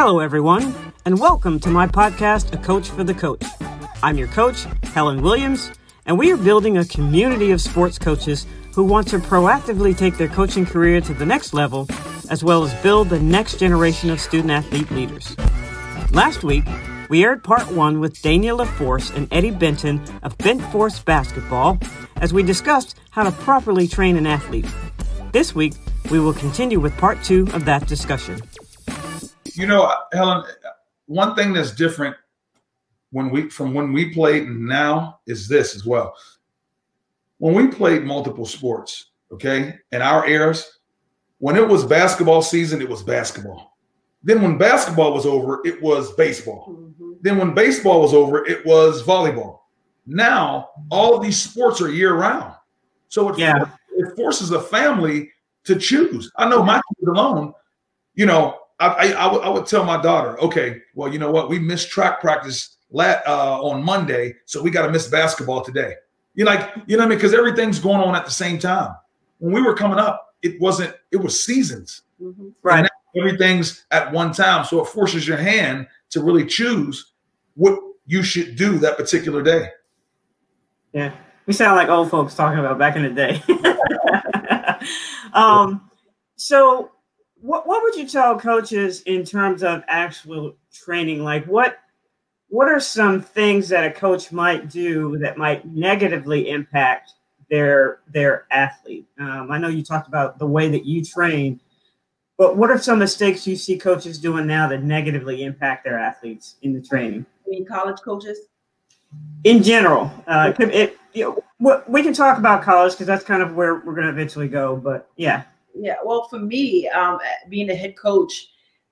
Hello, everyone, and welcome to my podcast, A Coach for the Coach. I'm your coach, Helen Williams, and we are building a community of sports coaches who want to proactively take their coaching career to the next level, as well as build the next generation of student athlete leaders. Last week, we aired part one with Daynia LaForce and Eddie Benton of BentForce Basketball as we discussed how to properly train an athlete. This week, we will continue with part two of that discussion. You know, Helen, one thing that's different when we from when we played and now is this as well. When we played multiple sports, okay, in our eras, when it was basketball season, it was basketball. Then when basketball was over, it was baseball. Mm-hmm. Then when baseball was over, it was volleyball. Now all of these sports are year round. So it, yeah. it forces a family to choose. I know my kids alone, you know, I, I, I, w- I would tell my daughter, okay, well, you know what? We missed track practice lat, uh, on Monday, so we got to miss basketball today. You like, you know what I mean? Because everything's going on at the same time. When we were coming up, it wasn't, it was seasons. Mm-hmm. Right. everything's at one time. So it forces your hand to really choose what you should do that particular day. Yeah. We sound like old folks talking about back in the day. um, so what, what would you tell coaches in terms of actual training? Like what what are some things that a coach might do that might negatively impact their their athlete? Um, I know you talked about the way that you train, but what are some mistakes you see coaches doing now that negatively impact their athletes in the training? I mean, college coaches? In general, uh, it, you know, we can talk about college because that's kind of where we're going to eventually go. But yeah, yeah. Well, for me, um, being a head coach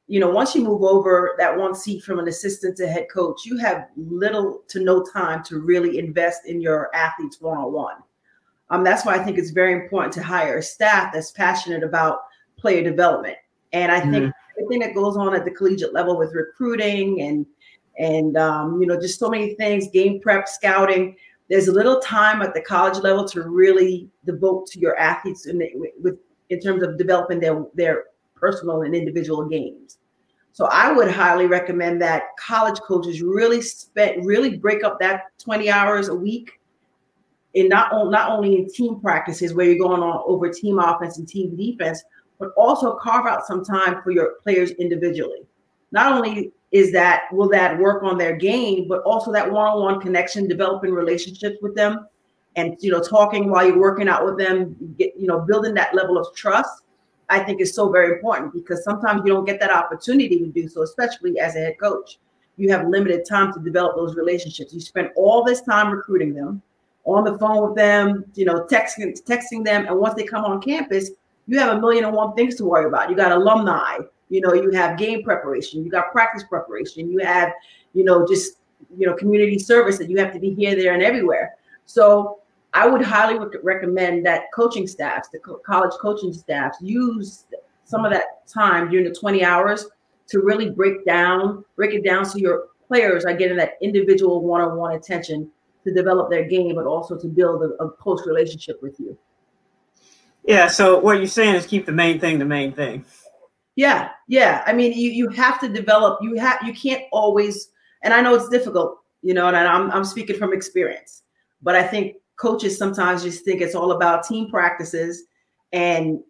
you know, once you move over that one seat from an assistant to head coach, you have little to no time to really invest in your athletes one on one. Um, that's why I think it's very important to hire a staff that's passionate about player development. And I think mm-hmm. everything that goes on at the collegiate level with recruiting and and um, you know just so many things, game prep, scouting. There's a little time at the college level to really devote to your athletes in the, with in terms of developing their their personal and individual games. So I would highly recommend that college coaches really spend really break up that 20 hours a week in not, not only in team practices where you're going on over team offense and team defense, but also carve out some time for your players individually. Not only is that will that work on their game, but also that one-on-one connection, developing relationships with them, and you know, talking while you're working out with them, get, you know, building that level of trust I think is so very important because sometimes you don't get that opportunity to do so, especially as a head coach. You have limited time to develop those relationships. You spend all this time recruiting them, on the phone with them, you know, texting texting them, and once they come on campus, you have a million and one things to worry about. You got alumni, you know, you have game preparation, you got practice preparation, you have, you know, just you know, community service that you have to be here, there, and everywhere. So I would highly recommend that coaching staffs, the co- college coaching staffs, use some of that time during the 20 hours to really break down, break it down so your players are getting that individual one-on-one attention to develop their game, but also to build a, a close relationship with you. Yeah. So what you're saying is keep the main thing the main thing. Yeah, yeah. I mean, you you have to develop. You have you can't always, and I know it's difficult, you know, and I'm I'm speaking from experience, but I think coaches sometimes just think it's all about team practices and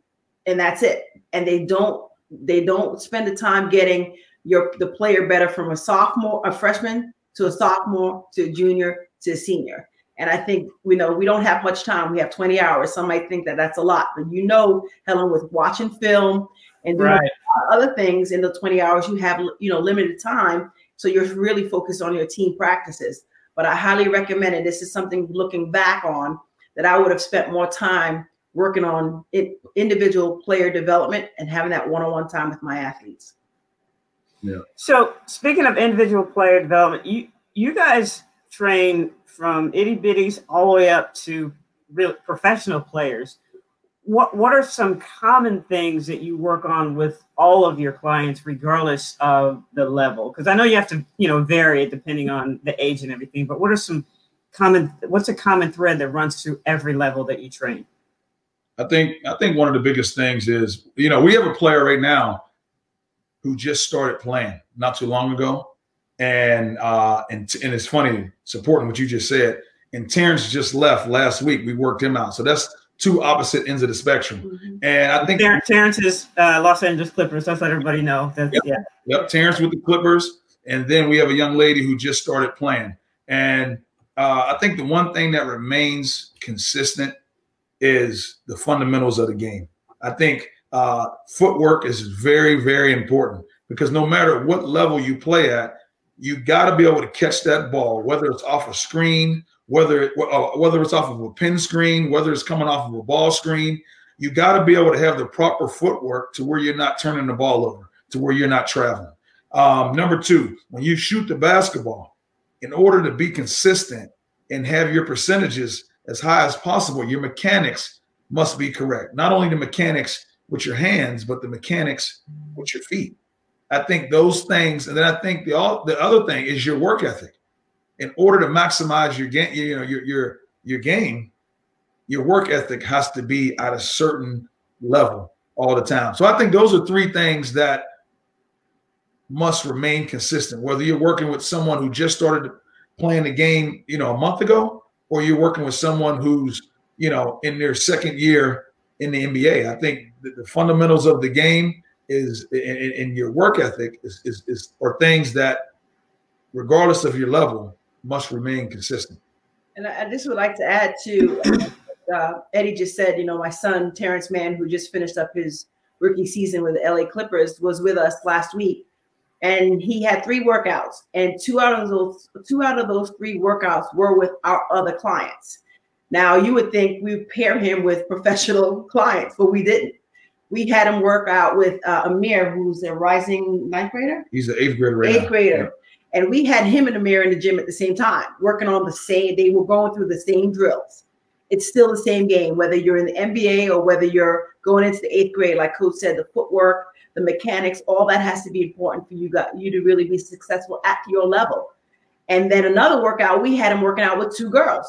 and that's it. And they don't they don't spend the time getting your the player better from a sophomore a freshman to a sophomore to a junior to a senior. And i think we know we don't have much time. We have 20 hours. Some might think that that's a lot but you know helen with watching film and doing right. other things in the 20 hours you have you know limited time. So you're really focused on your team practices but I highly recommend it. This is something looking back on that I would have spent more time working on it, individual player development and having that one-on-one time with my athletes. Yeah. So speaking of individual player development, you you guys train from itty bitties all the way up to real professional players what what are some common things that you work on with all of your clients regardless of the level because i know you have to you know vary it depending on the age and everything but what are some common what's a common thread that runs through every level that you train i think i think one of the biggest things is you know we have a player right now who just started playing not too long ago, and uh, and and it's funny supporting what you just said. And Terrence just left last week. We worked him out, so that's two opposite ends of the spectrum. Mm-hmm. And I think Terrence is uh, Los Angeles Clippers. That's let everybody know. That's, yep. Yeah. Yep. Terrence with the Clippers, and then we have a young lady who just started playing. And uh, I think the one thing that remains consistent is the fundamentals of the game. I think uh, footwork is very, very important because no matter what level you play at, you got to be able to catch that ball, whether it's off a screen, whether it, whether it's off of a pin screen, whether it's coming off of a ball screen. You got to be able to have the proper footwork to where you're not turning the ball over, to where you're not traveling. Um, number two, when you shoot the basketball, in order to be consistent and have your percentages as high as possible, your mechanics must be correct. Not only the mechanics with your hands, but the mechanics with your feet. I think those things, and then I think the all the other thing is your work ethic. In order to maximize your game, you know, your your your game, your work ethic has to be at a certain level all the time. So I think those are three things that must remain consistent. Whether you're working with someone who just started playing the game, you know, a month ago, or you're working with someone who's, you know, in their second year in the NBA. I think the fundamentals of the game is in, your work ethic is, is, is are things that, regardless of your level, must remain consistent. And I just would like to add to uh, Eddie just said, you know, my son Terrence Mann, who just finished up his rookie season with the LA Clippers, was with us last week, and he had three workouts, and two out of those two out of those three workouts were with our other clients. Now you would think we pair him with professional clients, but we didn't we had him work out with uh, Amir, who's a rising ninth grader. He's an eighth grader. Right eighth now. grader. Yeah. And we had him and Amir in the gym at the same time, working on the same. They were going through the same drills. It's still the same game, whether you're in the NBA or whether you're going into the eighth grade. Like Coach said, the footwork, the mechanics, all that has to be important for you got you to really be successful at your level. And then another workout, we had him working out with two girls,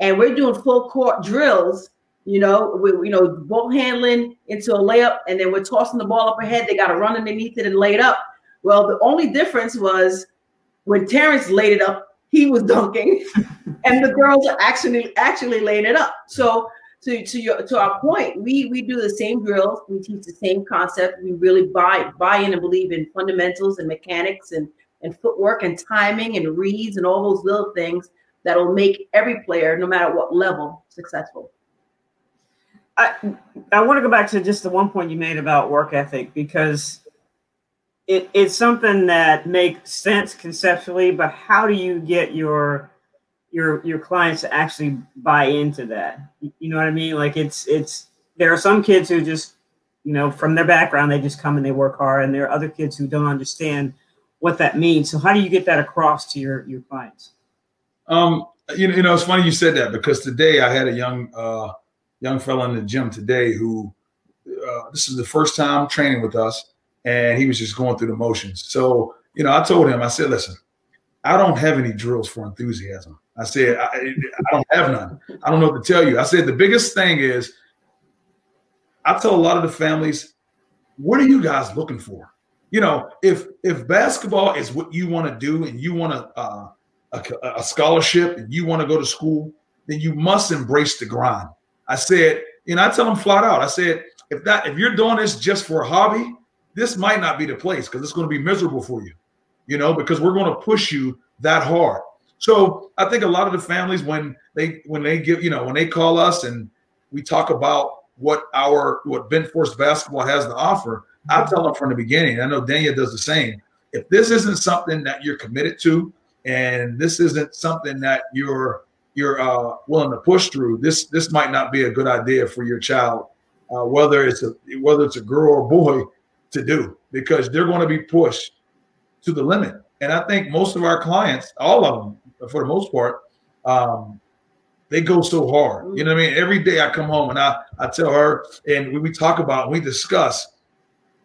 and we're doing full court drills you know, we, you know, ball handling into a layup, and then we're tossing the ball up ahead. They got to run underneath it and lay it up. Well, the only difference was when Terrence laid it up, he was dunking, and the girls are actually actually laying it up. So to to your to our point, we we do the same drills, we teach the same concept. We really buy buy in and believe in fundamentals and mechanics and and footwork and timing and reads and all those little things that'll make every player, no matter what level, successful. I I want to go back to just the one point you made about work ethic because it, it's something that makes sense conceptually, but how do you get your your your clients to actually buy into that? You know what I mean? Like it's it's there are some kids who just you know from their background they just come and they work hard, and there are other kids who don't understand what that means. So how do you get that across to your your clients? Um, you know, you know, it's funny you said that because today I had a young uh, young fellow in the gym today who uh, this is the first time training with us, and he was just going through the motions. So, you know, I told him, I said, listen, I don't have any drills for enthusiasm. I said, I, I don't have none. I don't know what to tell you. I said, the biggest thing is, I tell a lot of the families, what are you guys looking for? You know, if if basketball is what you want to do and you want a, uh, a, a scholarship and you want to go to school, then you must embrace the grind. I said, know, I tell them flat out, I said, if that if you're doing this just for a hobby, this might not be the place because it's going to be miserable for you, you know, because we're going to push you that hard. So I think a lot of the families when they when they give, you know, when they call us and we talk about what our what BentForce basketball has to offer, I tell them from the beginning. I know Daniel does the same. If this isn't something that you're committed to, and this isn't something that you're you're uh, willing to push through, this this might not be a good idea for your child, uh, whether it's a whether it's a girl or boy, to do because they're going to be pushed to the limit. And I think most of our clients, all of them, for the most part, um, they go so hard. You know what I mean? Every day I come home and I I tell her, and we, we talk about, we discuss,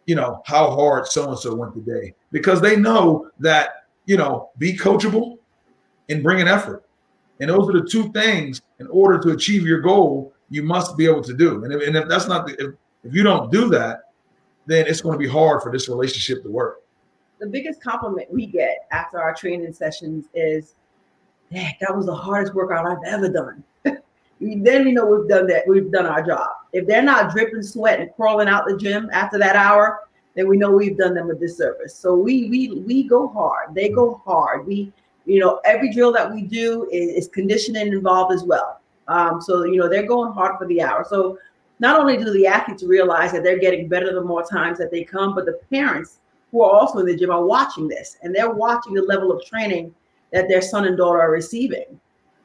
you know, how hard so and so went today because they know that you know be coachable and bring an effort and those are the two things in order to achieve your goal, you must be able to do. And if, and if that's not the, if, if you don't do that, then it's going to be hard for this relationship to work. The biggest compliment we get after our training sessions is, "Heck, that was the hardest workout I've ever done." then we know we've done that. We've done our job. If they're not dripping sweat and crawling out the gym after that hour, then we know we've done them a disservice. So we we we go hard. They go hard. We you know every drill that we do is, is conditioning involved as well. Um, so you know they're going hard for the hour. So not only do the athletes realize that they're getting better the more times that they come, but the parents who are also in the gym are watching this and they're watching the level of training that their son and daughter are receiving.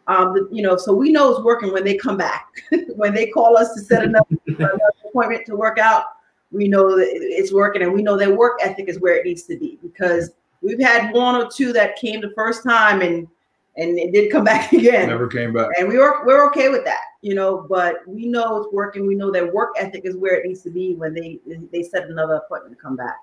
Um, you know, so we know it's working when they come back. when they call us to set another, another appointment to work out, we know that it's working, and we know their work ethic is where it needs to be because we've had one or two that came the first time and and it did come back again. Never came back. And we were we're okay with that, you know. But we know it's working. We know their work ethic is where it needs to be when they they set another appointment to come back.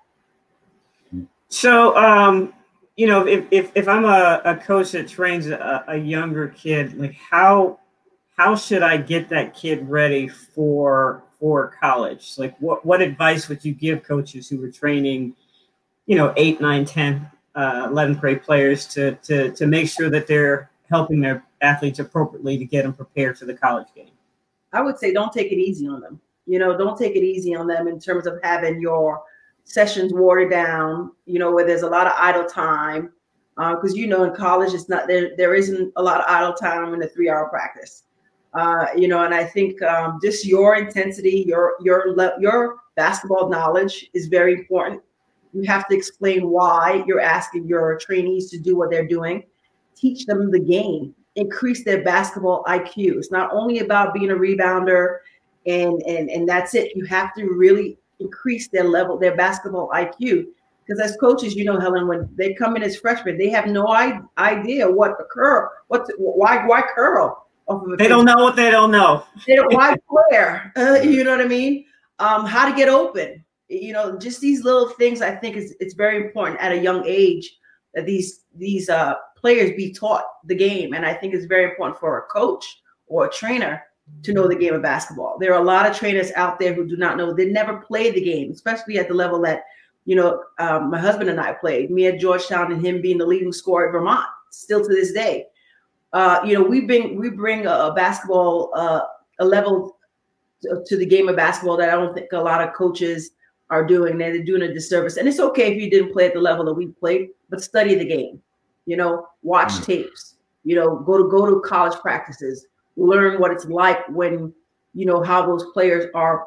So, um, you know, if, if, if I'm a, a coach that trains a, a younger kid, like how how should I get that kid ready for for college? Like what what advice would you give coaches who are training, you know, eight, nine, 10, uh, 11 grade players to, to, to make sure that they're helping their athletes appropriately to get them prepared for the college game? I would say don't take it easy on them. You know, don't take it easy on them in terms of having your sessions watered down, you know, where there's a lot of idle time. Because, uh, you know, in college, it's not there, there isn't a lot of idle time in a three hour practice. Uh, you know, and I think um, just your intensity, your your your basketball knowledge is very important. You have to explain why you're asking your trainees to do what they're doing. Teach them the game. Increase their basketball IQ. It's not only about being a rebounder and and and that's it. You have to really increase their level, their basketball IQ. Because as coaches, you know, Helen, when they come in as freshmen, they have no idea what the curl, what why why curl. they don't know what they don't know. They don't why flare. Uh, you know what I mean? Um, how to get open. You know, just these little things. I think is it's very important at a young age that these these uh, players be taught the game, and I think it's very important for a coach or a trainer to know the game of basketball. There are a lot of trainers out there who do not know. They never played the game, especially at the level that, you know, um, my husband and I played. Me at Georgetown and him being the leading scorer at Vermont, still to this day. Uh, you know, we bring we bring a, a basketball uh, a level to, to, the game of basketball that I don't think a lot of coaches are doing. They're doing a disservice, and it's okay if you didn't play at the level that we played, but study the game. You know, watch mm-hmm. tapes. You know, go to go to college practices learn what it's like when you know how those players are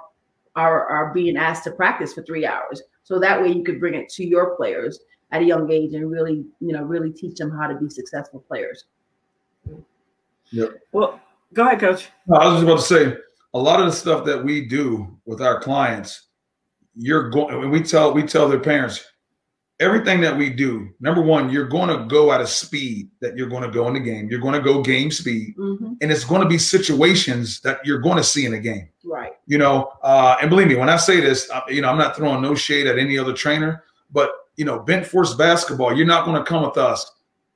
are are being asked to practice for three hours. So that way you could bring it to your players at a young age and really, you know, really teach them how to be successful players. Yep. Well, go ahead, coach. No, I was just about to say a lot of the stuff that we do with our clients, you're going we tell we tell their parents, everything that we do, number one, you're going to go at a speed that you're going to go in the game. You're going to go game speed, mm-hmm. and it's going to be situations that you're going to see in a game. Right. You know, uh, and believe me, when I say this, uh, you know, I'm not throwing no shade at any other trainer, but you know, BentForce basketball, you're not going to come with us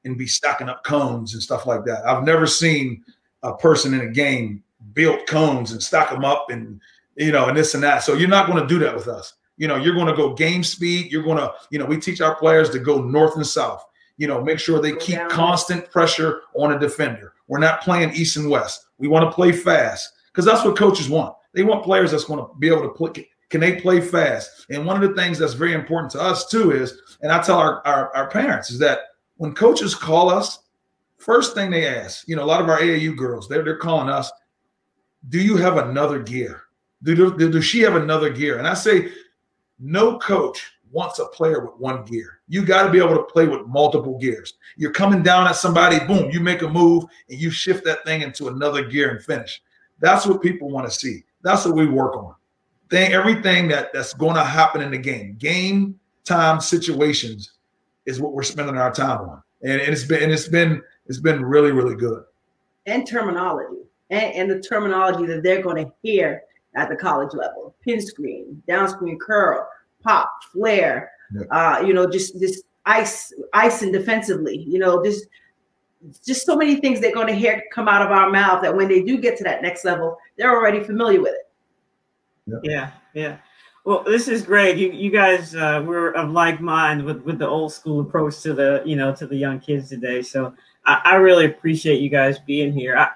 and be stacking up cones and stuff like that. I've never seen a person in a game build cones and stack them up and you know, and this and that. So you're not going to do that with us. You know, you're going to go game speed. You're going to, you know, we teach our players to go north and south. You know, make sure they go keep down. constant pressure on a defender. We're not playing east and west. We want to play fast because that's what coaches want. They want players that's going to be able to play. Can they play fast? And one of the things that's very important to us too is, and I tell our, our, our parents is that when coaches call us, first thing they ask, you know, a lot of our AAU girls, they're, they're calling us, do you have another gear? Do, do, she have another gear? And I say, no coach wants a player with one gear. You got to be able to play with multiple gears. You're coming down at somebody, boom, you make a move and you shift that thing into another gear and finish. That's what people want to see. That's what we work on. Thing, everything that that's going to happen in the game, game time situations, is what we're spending our time on, and, and it's been and it's been it's been really really good. And terminology, and, and the terminology that they're going to hear at the college level. Pin screen, down screen curl, pop, flare, yeah. uh, you know, just just ice, icing defensively, you know, just just so many things they're going to hear come out of our mouth that when they do get to that next level, they're already familiar with it. Yeah, yeah. yeah. Well, this is great. You you guys uh, we're of like mind with with the old school approach to the you know to the young kids today. So I, I really appreciate you guys being here. I, I,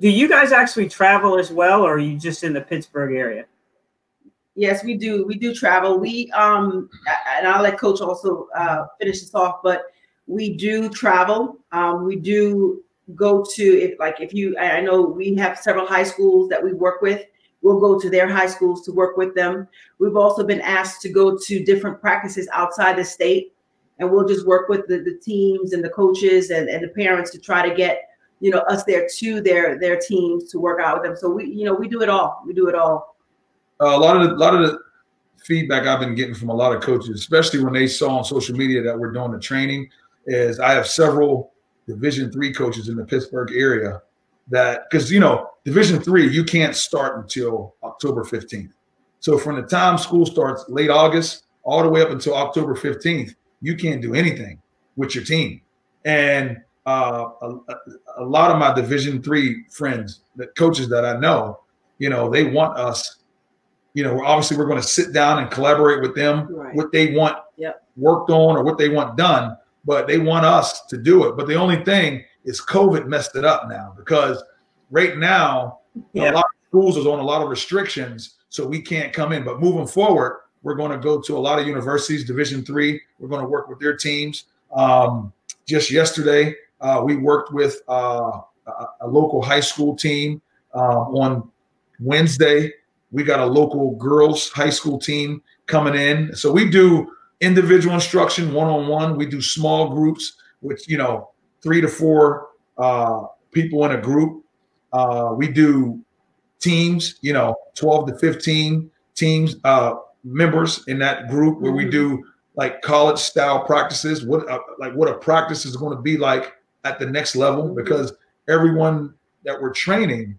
do you guys actually travel as well, or are you just in the Pittsburgh area? Yes, we do. We do travel. We um, and I'll let Coach also uh, finish this off, but we do travel. Um, we do go to if like if you I know we have several high schools that we work with. We'll go to their high schools to work with them. We've also been asked to go to different practices outside the state, and we'll just work with the, the teams and the coaches and, and the parents to try to get you know us there to their their teams to work out with them. So we you know we do it all. We do it all. Uh, a lot of the, a lot of the feedback I've been getting from a lot of coaches, especially when they saw on social media that we're doing the training, is I have several Division three coaches in the Pittsburgh area that because you know Division three you can't start until October fifteenth. So from the time school starts late August all the way up until October fifteenth, you can't do anything with your team. And uh, a, a, lot of my Division three friends, the coaches that I know, you know, they want us. You know, obviously we're going to sit down and collaborate with them right. what they want yep. worked on or what they want done but they want us to do it. But the only thing is COVID messed it up now because right now yeah. a lot of schools is on a lot of restrictions, so we can't come in. But moving forward, we're going to go to a lot of universities, Division three. We're going to work with their teams. Um, just yesterday, uh, we worked with uh, a, a, local high school team uh, on Wednesday. We got a local girls high school team coming in. So we do individual instruction, one on one. We do small groups with you know three to four uh, people in a group. Uh, we do teams, you know, twelve to fifteen teams uh, members in that group where we mm-hmm. do like college style practices. What uh, like what a practice is going to be like at the next level because everyone that we're training,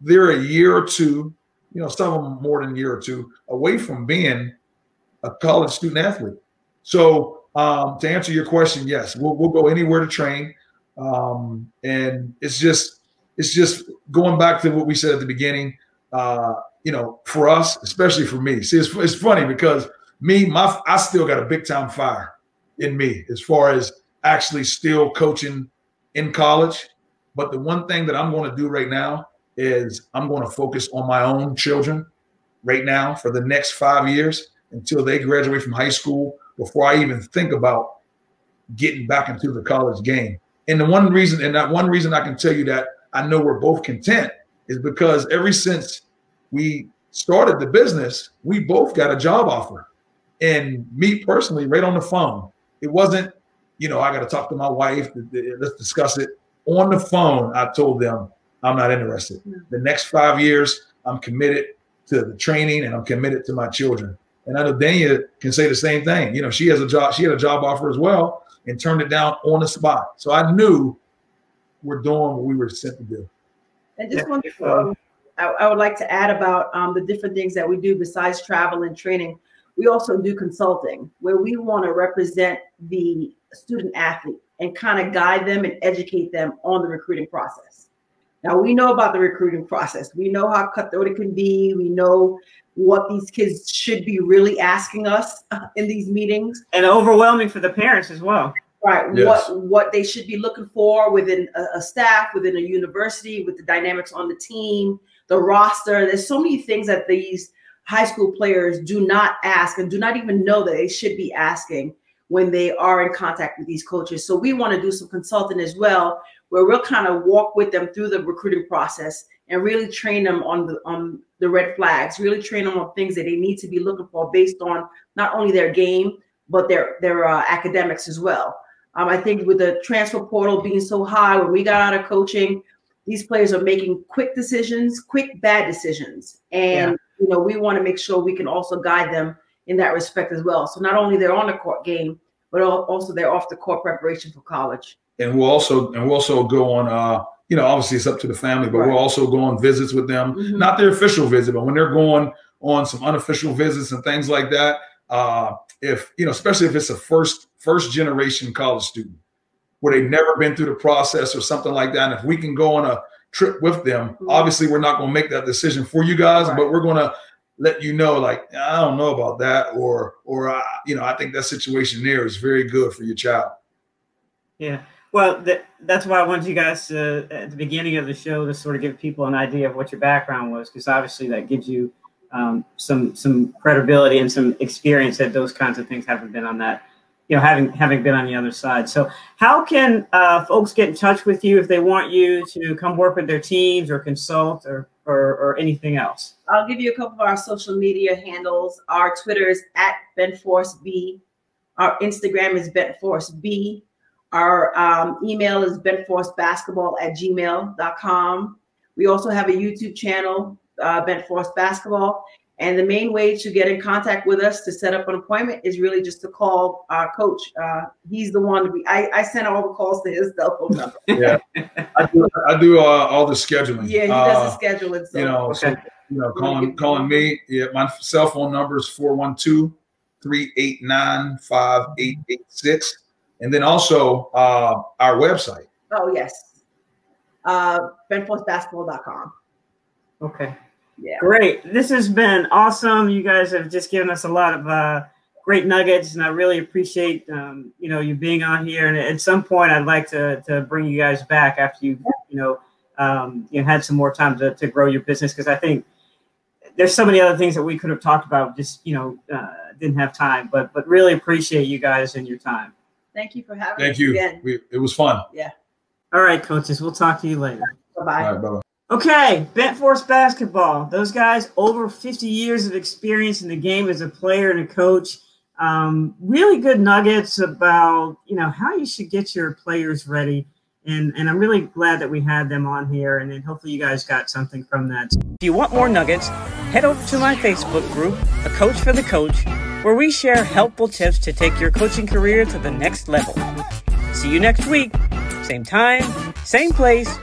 they're a year or two, you know, some of them more than a year or two away from being a college student athlete. So um, to answer your question, yes, we'll, we'll go anywhere to train. Um, and it's just it's just going back to what we said at the beginning. Uh, you know, for us, especially for me. See, it's, it's funny because me, my I still got a big time fire in me as far as actually still coaching in college. But the one thing that I'm going to do right now is I'm going to focus on my own children right now for the next five years until they graduate from high school before I even think about getting back into the college game. And the one reason, and that one reason I can tell you that I know we're both content is because ever since we started the business, we both got a job offer. And me personally, right on the phone, it wasn't, you know, I got to talk to my wife, let's discuss it. On the phone, I told them I'm not interested. The next five years, I'm committed to the training and I'm committed to my children. And I know Daynia can say the same thing. You know, she has a job, she had a job offer as well and turned it down on the spot. So I knew we're doing what we were sent to do. And just one um, I, I, would like to add about um, the different things that we do besides travel and training. We also do consulting where we want to represent the student athlete and kind of guide them and educate them on the recruiting process. Now we know about the recruiting process. We know how cutthroat it can be. We know what these kids should be really asking us in these meetings and overwhelming for the parents as well right yes. what what they should be looking for within a, a, staff within a university with the dynamics on the team the roster there's so many things that these high school players do not ask and do not even know that they should be asking when they are in contact with these coaches so we want to do some consulting as well where we'll kind of walk with them through the recruiting process and really train them on the on the red flags, really train them on things that they need to be looking for based on not only their game but their their uh, academics as well. Um, I think with the transfer portal being so high, when we got out of coaching, these players are making quick decisions, quick bad decisions, and yeah. You know we want to make sure we can also guide them in that respect as well. So not only they're on the court game, but also they're off the court preparation for college and we'll also and we'll also go on uh you know obviously it's up to the family but right. we'll also go on visits with them mm-hmm. not their official visit but when they're going on some unofficial visits and things like that uh if you know especially if it's a first first generation college student where they've never been through the process or something like that and if we can go on a trip with them mm-hmm. obviously we're not going to make that decision for you guys right. but we're going to let you know, like I don't know about that, or or you know, I think that situation there is very good for your child. Yeah. Well, th- that's why I wanted you guys to, at the beginning of the show to sort of give people an idea of what your background was, because obviously that gives you um, some some credibility and some experience that those kinds of things haven't been on that, you know, having having been on the other side. So, how can uh, folks get in touch with you if they want you to come work with their teams or consult or or, or anything else? I'll give you a couple of our social media handles. Our Twitter is at BentForceB. Our Instagram is BentForceB. Our um, email is bentforcebasketball at gmail.com. We also have a YouTube channel, uh, BentForce Basketball. And the main way to get in contact with us to set up an appointment is really just to call our coach. Uh, he's the one. We, I, I send all the calls to his cell phone number. yeah, I do. I do uh, all the scheduling. Yeah, he does the scheduling. So. You know, okay. so, you know, calling calling me. Yeah, my cell phone number is 412 389 5886 and then also uh, our website. Oh yes, uh, bentforcebasketball.com. Okay. Yeah. Great. This has been awesome. You guys have just given us a lot of uh, great nuggets, and I really appreciate um, you know you being on here. And at some point, I'd like to to bring you guys back after you you know um, you had some more time to, to grow your business because I think there's so many other things that we could have talked about. Just you know uh, didn't have time, but but really appreciate you guys and your time. Thank you for having Thank you. Again. We, it was fun. Yeah. All right, coaches. We'll talk to you later. Bye-bye. bye. Okay, BentForce basketball. Those guys, over 50 years of experience in the game as a player and a coach. Um, really good nuggets about you know how you should get your players ready. And, and I'm really glad that we had them on here, and then hopefully you guys got something from that. If you want more nuggets, head over to my Facebook group, A Coach for the Coach, where we share helpful tips to take your coaching career to the next level. See you next week. Same time, same place